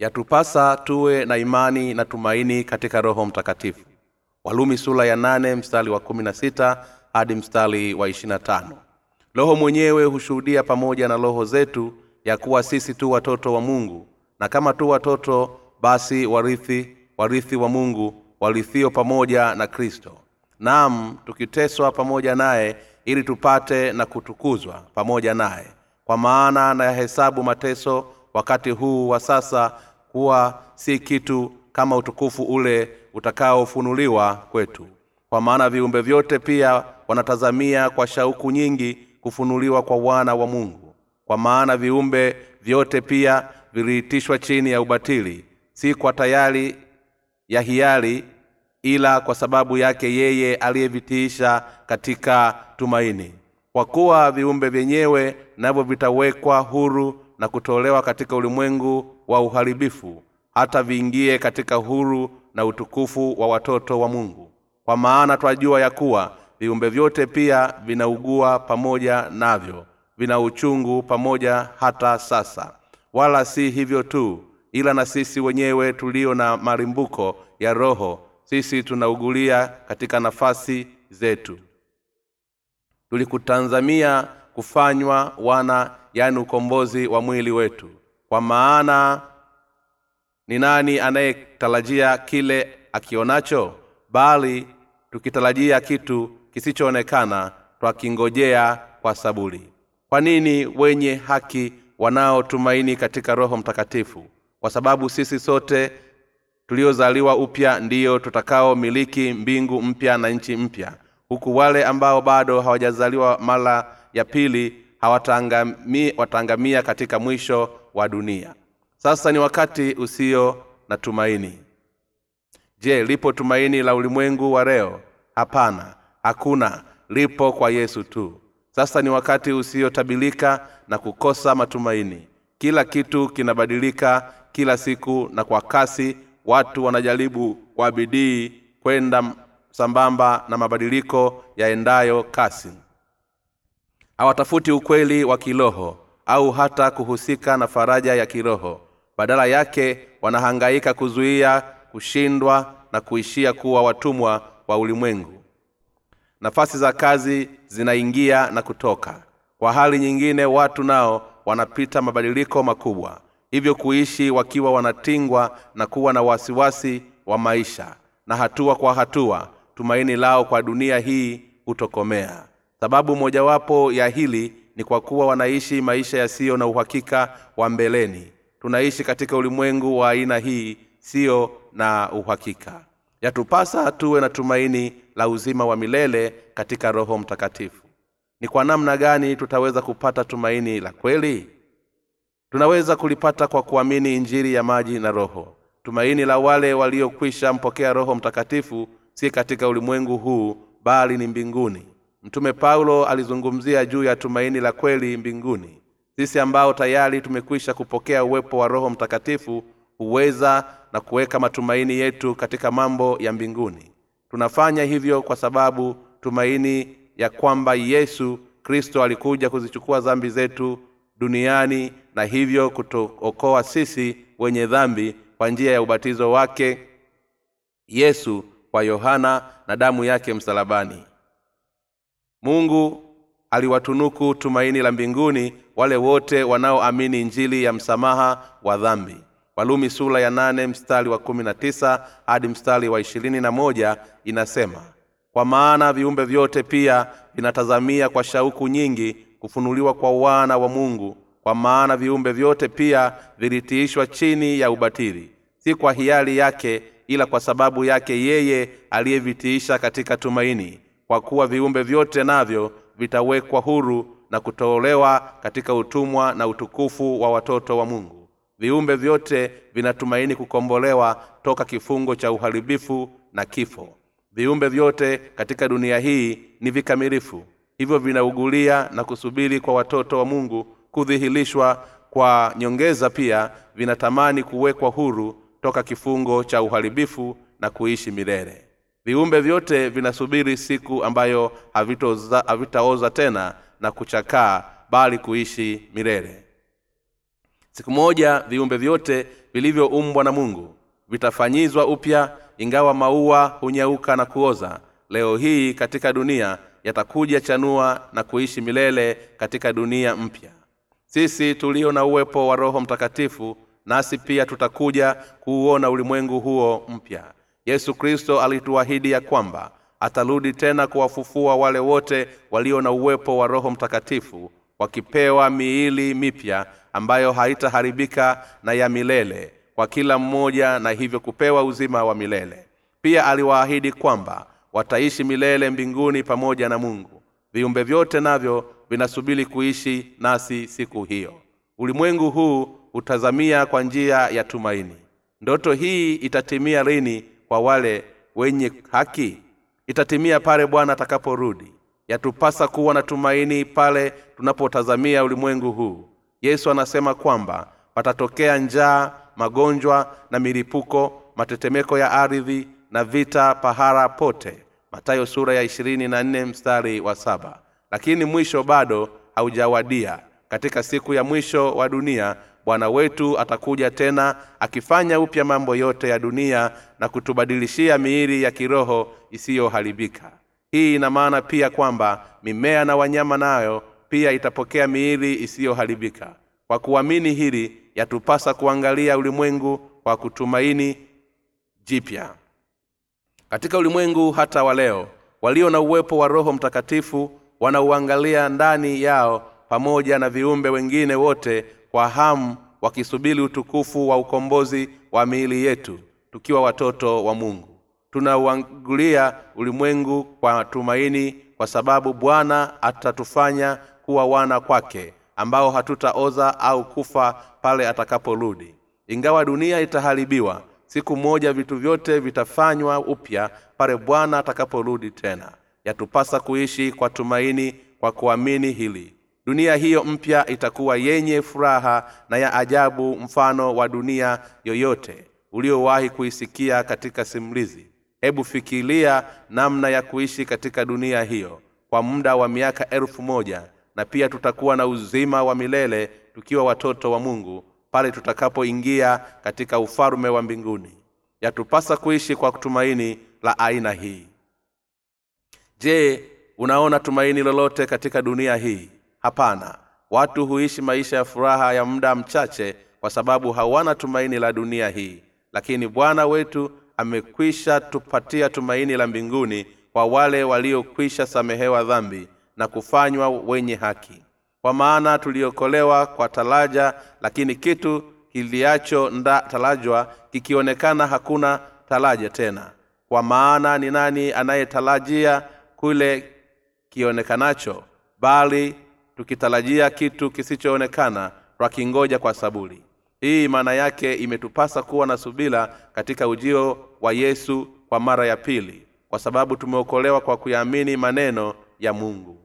yatupasa tuwe na imani na tumaini katika roho mtakatifu. Walumi sula ya nane mstari wa na sita hadi mstari wa ishirina roho mwenyewe hushuhudia pamoja na roho zetu ya kuwa sisi tu watoto wa mungu na kama tu watoto basi warithi warithi wa mungu warithio pamoja na kristo. Nam tukiteswa pamoja naye ili tupate na kutukuzwa pamoja naye. Kwa maana nayahesabu mateso wakati huu wa sasa kuwa si kitu kama utukufu ule utakaofunuliwa kwetu. Kwa maana viumbe vyote pia wanatazamia kwa shauku nyingi kufunuliwa kwa wana wa mungu. Kwa maana viumbe vyote pia viliitishwa chini ya ubatili si kwa tayari ya hiari ila kwa sababu yake yeye aliyevitiisha katika tumaini. Kwa kuwa viumbe vyenyewe navyo vitawekwa huru na kutolewa katika ulimwengu wa uharibifu hata viingie katika huru na utukufu wa watoto wa mungu. Kwa maana twajua ya kuwa viumbe vyote pia vinaugua pamoja navyo vina uchungu pamoja hata sasa. Wala si hivyo tu ila na sisi wenyewe tulio na marimbuko ya roho sisi tunaugulia katika nafasi zetu. Tulikutanzamia kufanywa wana yani ukombozi wa mwili wetu. Kwa maana ni nani anayetarajia kile akionacho? Bali tukitarajia kitu kisichoonekana twakingojea kwa saburi. Kwa nini wenye haki wanaotumaini katika roho mtakatifu? Kwa sababu sisi sote tuliozaliwa upya ndiyo tutakaomiliki mbingu mpya na nchi mpya. Huku wale ambao bado hawajazaliwa mara ya pili hawataangamia wataangamia katika mwisho wa dunia. Sasa ni wakati usio na tumaini. Je lipo tumaini la ulimwengu wa leo? Hapana hakuna. Lipo kwa yesu tu. Sasa ni wakati usiotabilika na kukosa matumaini. Kila kitu kinabadilika kila siku na kwa kasi. Watu wanajaribu kwa bidii kwenda sambamba na mabadiliko yaendayo kasi hawatafuti ukweli wa kiroho au hata kuhusika na faraja ya kiroho. Badala yake wanahangaika kuzuia kushindwa na kuishia kuwa watumwa wa ulimwengu. Nafasi za kazi zinaingia na kutoka. Kwa hali nyingine watu nao wanapita mabadiliko makubwa. Hivyo kuishi wakiwa wanatingwa na kuwa na wasiwasi wa maisha. Na hatua kwa hatua tumaini lao kwa dunia hii hutokomea sababu mojawapo ya hili ni kwa kuwa wanaishi maisha yasiyo na uhakika wa mbeleni. Tunaishi katika ulimwengu wa aina hii siyo na uhakika. Yatupasa tuwe na tumaini la uzima wa milele katika roho mtakatifu. Ni kwa namna gani tutaweza kupata tumaini la kweli? Tunaweza kulipata kwa kuamini injiri ya maji na roho. Tumaini la wale waliokwisha mpokea roho mtakatifu si katika ulimwengu huu bali ni mbinguni mtume paulo alizungumzia juu ya tumaini la kweli mbinguni. Sisi ambao tayari tumekwisha kupokea uwepo wa roho mtakatifu huweza na kuweka matumaini yetu katika mambo ya mbinguni. Tunafanya hivyo kwa sababu tumaini ya kwamba yesu kristo alikuja kuzichukua dhambi zetu duniani na hivyo kutuokoa sisi wenye dhambi kwa njia ya ubatizo wake yesu kwa yohana na damu yake msalabani mungu aliwatunuku tumaini la mbinguni wale wote wanaoamini injili ya msamaha wa dhambi. Walumi sura ya nane mstari wa kumi na tisa hadi mstari wa ishirini na moja inasema kwa maana viumbe vyote pia vinatazamia kwa shauku nyingi kufunuliwa kwa wana wa mungu kwa maana viumbe vyote pia vilitiishwa chini ya ubatili. Si kwa hiari yake ila kwa sababu yake yeye aliyevitiisha katika tumaini kwa kuwa viumbe vyote navyo vitawekwa huru na kutolewa katika utumwa na utukufu wa watoto wa mungu. Viumbe vyote vinatumaini kukombolewa toka kifungo cha uharibifu na kifo. Viumbe vyote katika dunia hii ni vikamilifu. Hivyo vinaugulia na kusubiri kwa watoto wa mungu kudhihirishwa kwa nyongeza pia vinatamani kuwekwa huru toka kifungo cha uharibifu na kuishi milele viumbe vyote vinasubiri siku ambayo havitaoza tena na kuchakaa bali kuishi milele. Siku moja viumbe vyote vilivyoumbwa na mungu vitafanyizwa upya ingawa maua hunyauka na kuoza. Leo hii katika dunia yatakuja chanua na kuishi milele katika dunia mpya. Sisi tulio na uwepo wa roho mtakatifu nasi pia tutakuja kuuona ulimwengu huo mpya yesu kristo alituahidi ya kwamba atarudi tena kuwafufua wale wote walio na uwepo wa roho mtakatifu wakipewa miili mipya ambayo haitaharibika na ya milele kwa kila mmoja na hivyo kupewa uzima wa milele. Pia aliwaahidi kwamba wataishi milele mbinguni pamoja na mungu. Viumbe vyote navyo vinasubiri kuishi nasi siku hiyo. Ulimwengu huu hutazamia kwa njia ya tumaini. Ndoto hii itatimia lini kwa wale wenye haki. Itatimia pale bwana atakaporudi. Yatupasa kuwa na tumaini pale tunapotazamia ulimwengu huu. Yesu anasema kwamba patatokea njaa magonjwa na milipuko matetemeko ya ardhi na vita pahara pote. Matayo sura ya ishirini na nne mstari wa saba. Lakini mwisho bado haujawadia. Katika siku ya mwisho wa dunia bwana wetu atakuja tena akifanya upya mambo yote ya dunia na kutubadilishia miili ya kiroho isiyoharibika. Hii ina maana pia kwamba mimea na wanyama nayo pia itapokea miili isiyoharibika. Kwa kuamini hili yatupasa kuangalia ulimwengu kwa kutumaini jipya. Katika ulimwengu hata wa leo walio na uwepo wa roho mtakatifu wanauangalia ndani yao pamoja na viumbe wengine wote kwa hamu wakisubiri utukufu wa ukombozi wa miili yetu tukiwa watoto wa mungu. Tunauangulia ulimwengu kwa tumaini kwa sababu bwana atatufanya kuwa wana kwake ambao hatutaoza au kufa pale atakaporudi. Ingawa dunia itaharibiwa siku moja vitu vyote vitafanywa upya pale bwana atakaporudi tena. Yatupasa kuishi kwa tumaini kwa kuamini hili dunia hiyo mpya itakuwa yenye furaha na ya ajabu mfano wa dunia yoyote uliowahi kuisikia katika simulizi. Hebu fikiria namna ya kuishi katika dunia hiyo kwa muda wa miaka elfu moja na pia tutakuwa na uzima wa milele tukiwa watoto wa mungu pale tutakapoingia katika ufalume wa mbinguni. Yatupasa kuishi kwa tumaini la aina hii. Je unaona tumaini lolote katika dunia hii hapana watu huishi maisha ya furaha ya muda mchache kwa sababu hawana tumaini la dunia hii. Lakini bwana wetu amekwisha tupatia tumaini la mbinguni kwa wale waliokwisha samehewa dhambi na kufanywa wenye haki. Kwa maana tuliokolewa kwa talaja lakini kitu kiliacho nda talajwa kikionekana hakuna talaja tena. Kwa maana ni nani anayetarajia kule kionekanacho bali tukitarajia kitu kisichoonekana twakingoja kwa saburi. Hii maana yake imetupasa kuwa na subila katika ujio wa yesu kwa mara ya pili kwa sababu tumeokolewa kwa kuyaamini maneno ya mungu.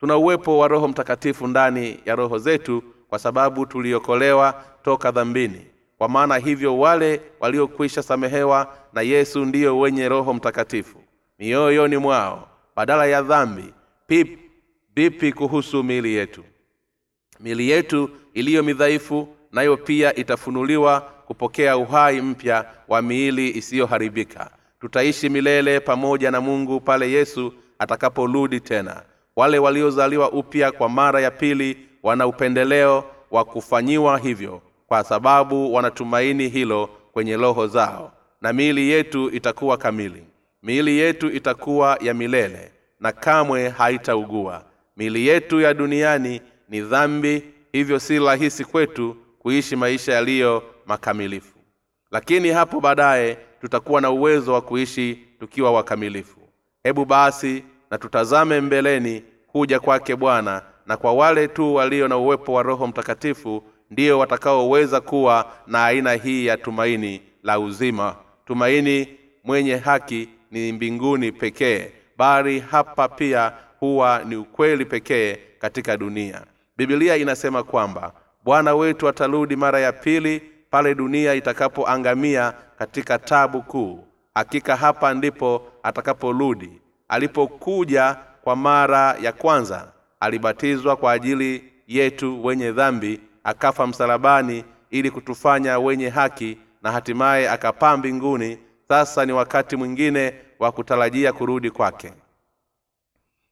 Tuna uwepo wa roho mtakatifu ndani ya roho zetu kwa sababu tuliokolewa toka dhambini. Kwa maana hivyo wale waliokwisha samehewa na yesu ndiyo wenye roho mtakatifu. Mioyoni mwao badala ya dhambi Pip, vipi kuhusu miili yetu? Miili yetu iliyo midhaifu nayo pia itafunuliwa kupokea uhai mpya wa miili isiyoharibika. Tutaishi milele pamoja na mungu pale yesu atakaporudi tena. Wale waliozaliwa upya kwa mara ya pili wana upendeleo wa kufanyiwa hivyo kwa sababu wanatumaini hilo kwenye roho zao. Na miili yetu itakuwa kamili. Miili yetu itakuwa ya milele na kamwe haitaugua miili yetu ya duniani ni dhambi hivyo si rahisi kwetu kuishi maisha yaliyo makamilifu. Lakini hapo baadaye tutakuwa na uwezo wa kuishi tukiwa wakamilifu. Hebu basi na tutazame mbeleni kuja kwake bwana na kwa wale tu walio na uwepo wa roho mtakatifu ndiyo watakaoweza kuwa na aina hii ya tumaini la uzima. Tumaini mwenye haki ni mbinguni pekee bali hapa pia huwa ni ukweli pekee katika dunia. Bibilia inasema kwamba bwana wetu atarudi mara ya pili pale dunia itakapoangamia katika tabu kuu. Hakika hapa ndipo atakaporudi. Alipokuja kwa mara ya kwanza alibatizwa kwa ajili yetu wenye dhambi akafa msalabani ili kutufanya wenye haki na hatimaye akapaa mbinguni. Sasa ni wakati mwingine wa kutarajia kurudi kwake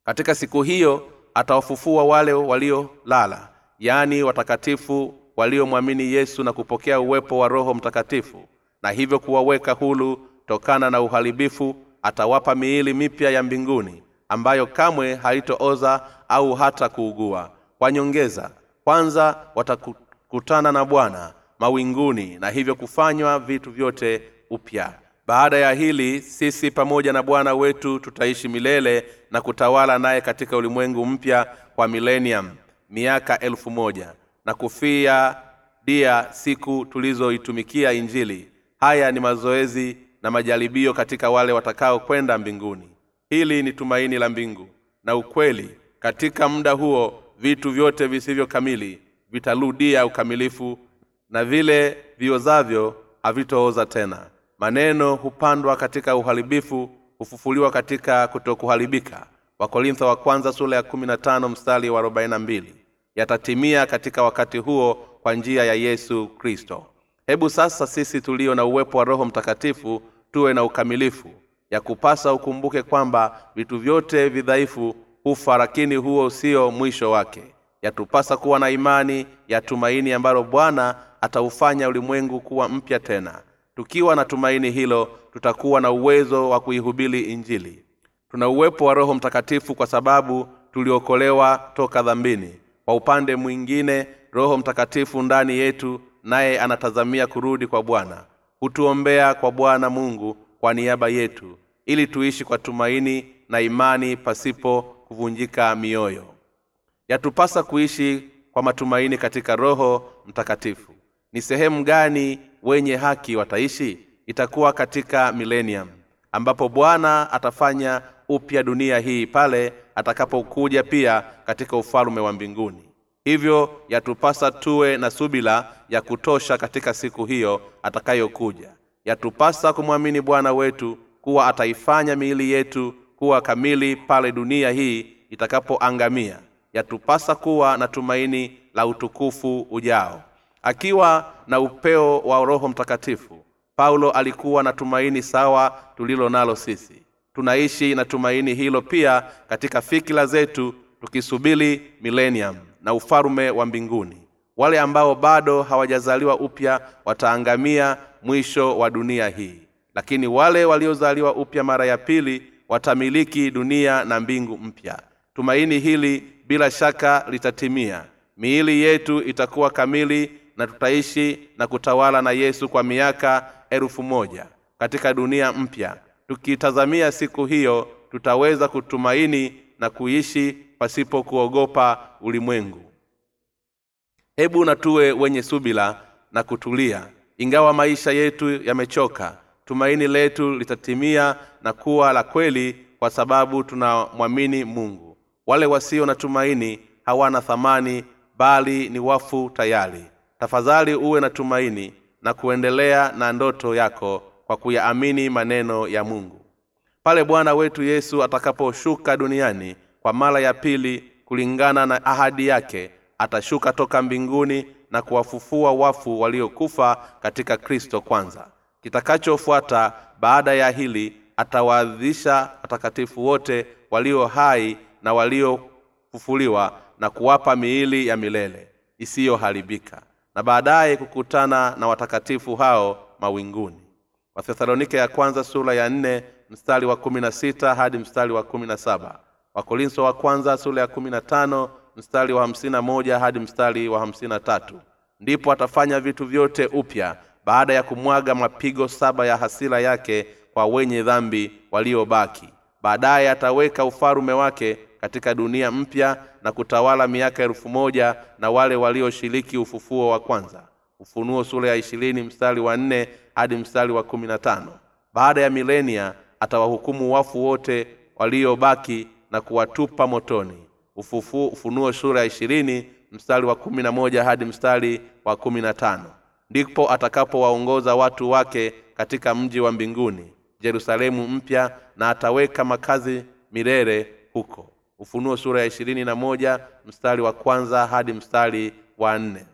katika siku hiyo atawafufua wale waliolala yaani watakatifu waliomwamini yesu na kupokea uwepo wa roho mtakatifu na hivyo kuwaweka hulu tokana na uharibifu atawapa miili mipya ya mbinguni ambayo kamwe haitooza au hata kuugua. Kwa nyongeza kwanza watakutana na bwana mawinguni na hivyo kufanywa vitu vyote upya baada ya hili sisi pamoja na bwana wetu tutaishi milele na kutawala naye katika ulimwengu mpya kwa milenium miaka elfu moja. Na kufia dia siku tulizoitumikia injili. Haya ni mazoezi na majaribio katika wale watakao kwenda mbinguni. Hili ni tumaini la mbingu na ukweli katika muda huo vitu vyote visivyo kamili vitarudia ukamilifu na vile viozavyo havitooza tena maneno hupandwa katika uharibifu hufufuliwa katika kutokuharibika. Wakorintho wa kwanza sura ya kumi na tano mstari wa arobaini mbili. Yatatimia katika wakati huo kwa njia ya yesu kristo. Hebu sasa sisi tulio na uwepo wa roho mtakatifu tuwe na ukamilifu. Ya kupasa ukumbuke kwamba vitu vyote vidhaifu hufa lakini huo sio mwisho wake. Yatupasa kuwa na imani ya tumaini ambalo bwana ataufanya ulimwengu kuwa mpya tena tukiwa na tumaini hilo tutakuwa na uwezo wa kuihubiri injili. Tuna uwepo wa roho mtakatifu kwa sababu tuliokolewa toka dhambini. Kwa upande mwingine roho mtakatifu ndani yetu naye anatazamia kurudi kwa bwana hutuombea kwa bwana mungu kwa niaba yetu ili tuishi kwa tumaini na imani pasipo kuvunjika mioyo. Yatupasa kuishi kwa matumaini katika roho mtakatifu. Ni sehemu gani wenye haki wataishi? Itakuwa katika milenium ambapo bwana atafanya upya dunia hii pale atakapokuja pia katika ufalume wa mbinguni. Hivyo yatupasa tuwe na subila ya kutosha katika siku hiyo atakayokuja. Yatupasa kumwamini bwana wetu kuwa ataifanya miili yetu kuwa kamili pale dunia hii itakapoangamia. Yatupasa kuwa na tumaini la utukufu ujao akiwa na upeo wa roho mtakatifu paulo alikuwa na tumaini sawa tulilo nalo sisi. Tunaishi na tumaini hilo pia katika fikira zetu tukisubiri milenium na ufalume wa mbinguni. Wale ambao bado hawajazaliwa upya wataangamia mwisho wa dunia hii. Lakini wale waliozaliwa upya mara ya pili watamiliki dunia na mbingu mpya. Tumaini hili bila shaka litatimia. Miili yetu itakuwa kamili na tutaishi na kutawala na yesu kwa miaka elfu moja katika dunia mpya. Tukitazamia siku hiyo tutaweza kutumaini na kuishi pasipo kuogopa ulimwengu. Hebu na tuwe wenye subila na kutulia. Ingawa maisha yetu yamechoka tumaini letu litatimia na kuwa la kweli kwa sababu tunamwamini mungu. Wale wasio na tumaini hawana thamani bali ni wafu tayari tafadhali uwe na tumaini na kuendelea na ndoto yako kwa kuyaamini maneno ya mungu. Pale bwana wetu yesu atakaposhuka duniani kwa mara ya pili kulingana na ahadi yake atashuka toka mbinguni na kuwafufua wafu waliokufa katika kristo kwanza. Kitakachofuata baada ya hili atawaadhisha watakatifu wote walio hai na waliofufuliwa na kuwapa miili ya milele isiyoharibika na baadaye kukutana na watakatifu hao mawinguni. Wathesalonike ya kwanza sura ya nne mstari wa kumi na sita hadi mstari wa kumi na saba. Wakorinso wa kwanza sura ya kumi na tano mstari wa hamsini na moja hadi mstari wa hamsini na tatu. Ndipo atafanya vitu vyote upya baada ya kumwaga mapigo saba ya hasira yake kwa wenye dhambi waliobaki. Baadaye ataweka ufalume wake katika dunia mpya na kutawala miaka elfu moja na wale walioshiriki ufufuo wa kwanza. Ufunuo sura ya ishirini mstari wa nne hadi mstari wa kumi na tano. Baada ya milenia atawahukumu wafu wote waliobaki na kuwatupa motoni. Ufufu, ufunuo sura ya ishirini mstari wa kumi na moja hadi mstari wa kumi na tano. Ndipo atakapowaongoza watu wake katika mji wa mbinguni jerusalemu mpya na ataweka makazi milele huko ufunuo sura ya ishirini na moja mstari wa kwanza hadi mstari wa nne.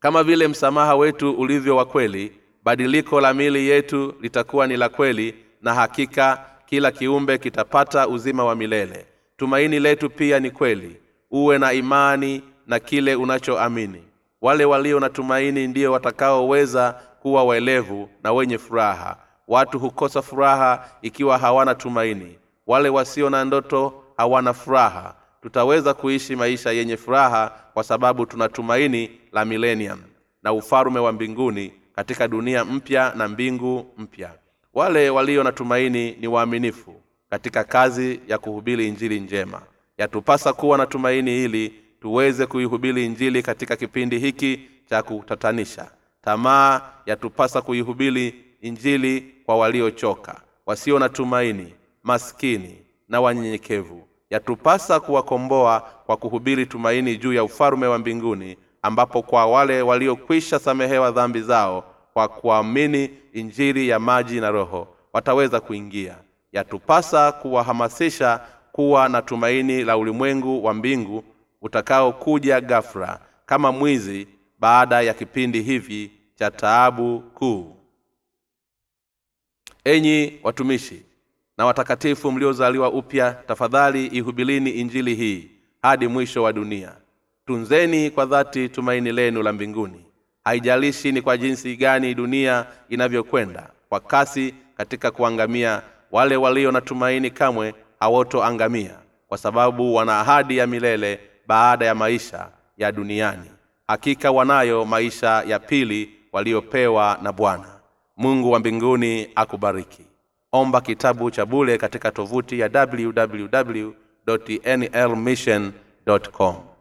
Kama vile msamaha wetu ulivyo wa kweli badiliko la mili yetu litakuwa ni la kweli na hakika kila kiumbe kitapata uzima wa milele. Tumaini letu pia ni kweli. Uwe na imani na kile unachoamini. Wale walio na tumaini ndio watakaoweza kuwa waelevu na wenye furaha. Watu hukosa furaha ikiwa hawana tumaini. Wale wasio na ndoto hawana furaha. Tutaweza kuishi maisha yenye furaha kwa sababu tuna tumaini la millennium na ufalume wa mbinguni katika dunia mpya na mbingu mpya. Wale walio na tumaini ni waaminifu katika kazi ya kuhubiri injili njema. Yatupasa kuwa na tumaini ili tuweze kuihubiri injili katika kipindi hiki cha kutatanisha. Tamaa yatupasa kuihubiri injili kwa waliochoka wasio na tumaini maskini na wanyenyekevu. Yatupasa kuwakomboa kwa kuhubiri tumaini juu ya ufalume wa mbinguni ambapo kwa wale waliokwisha samehewa dhambi zao kwa kuamini injili ya maji na roho wataweza kuingia. Yatupasa kuwahamasisha kuwa na tumaini la ulimwengu wa mbingu utakaokuja gafra kama mwizi baada ya kipindi hivi cha taabu kuu. Enyi watumishi na watakatifu mliozaliwa upya tafadhali ihubilini injili hii hadi mwisho wa dunia. Tunzeni kwa dhati tumaini lenu la mbinguni. Haijalishi ni kwa jinsi gani dunia inavyokwenda kwa kasi katika kuangamia wale walio na tumaini kamwe hawotoangamia kwa sababu wana ahadi ya milele baada ya maisha ya duniani. Hakika wanayo maisha ya pili waliopewa na bwana. Mungu wa mbinguni akubariki omba kitabu cha bule katika tovuti ya www nlmission com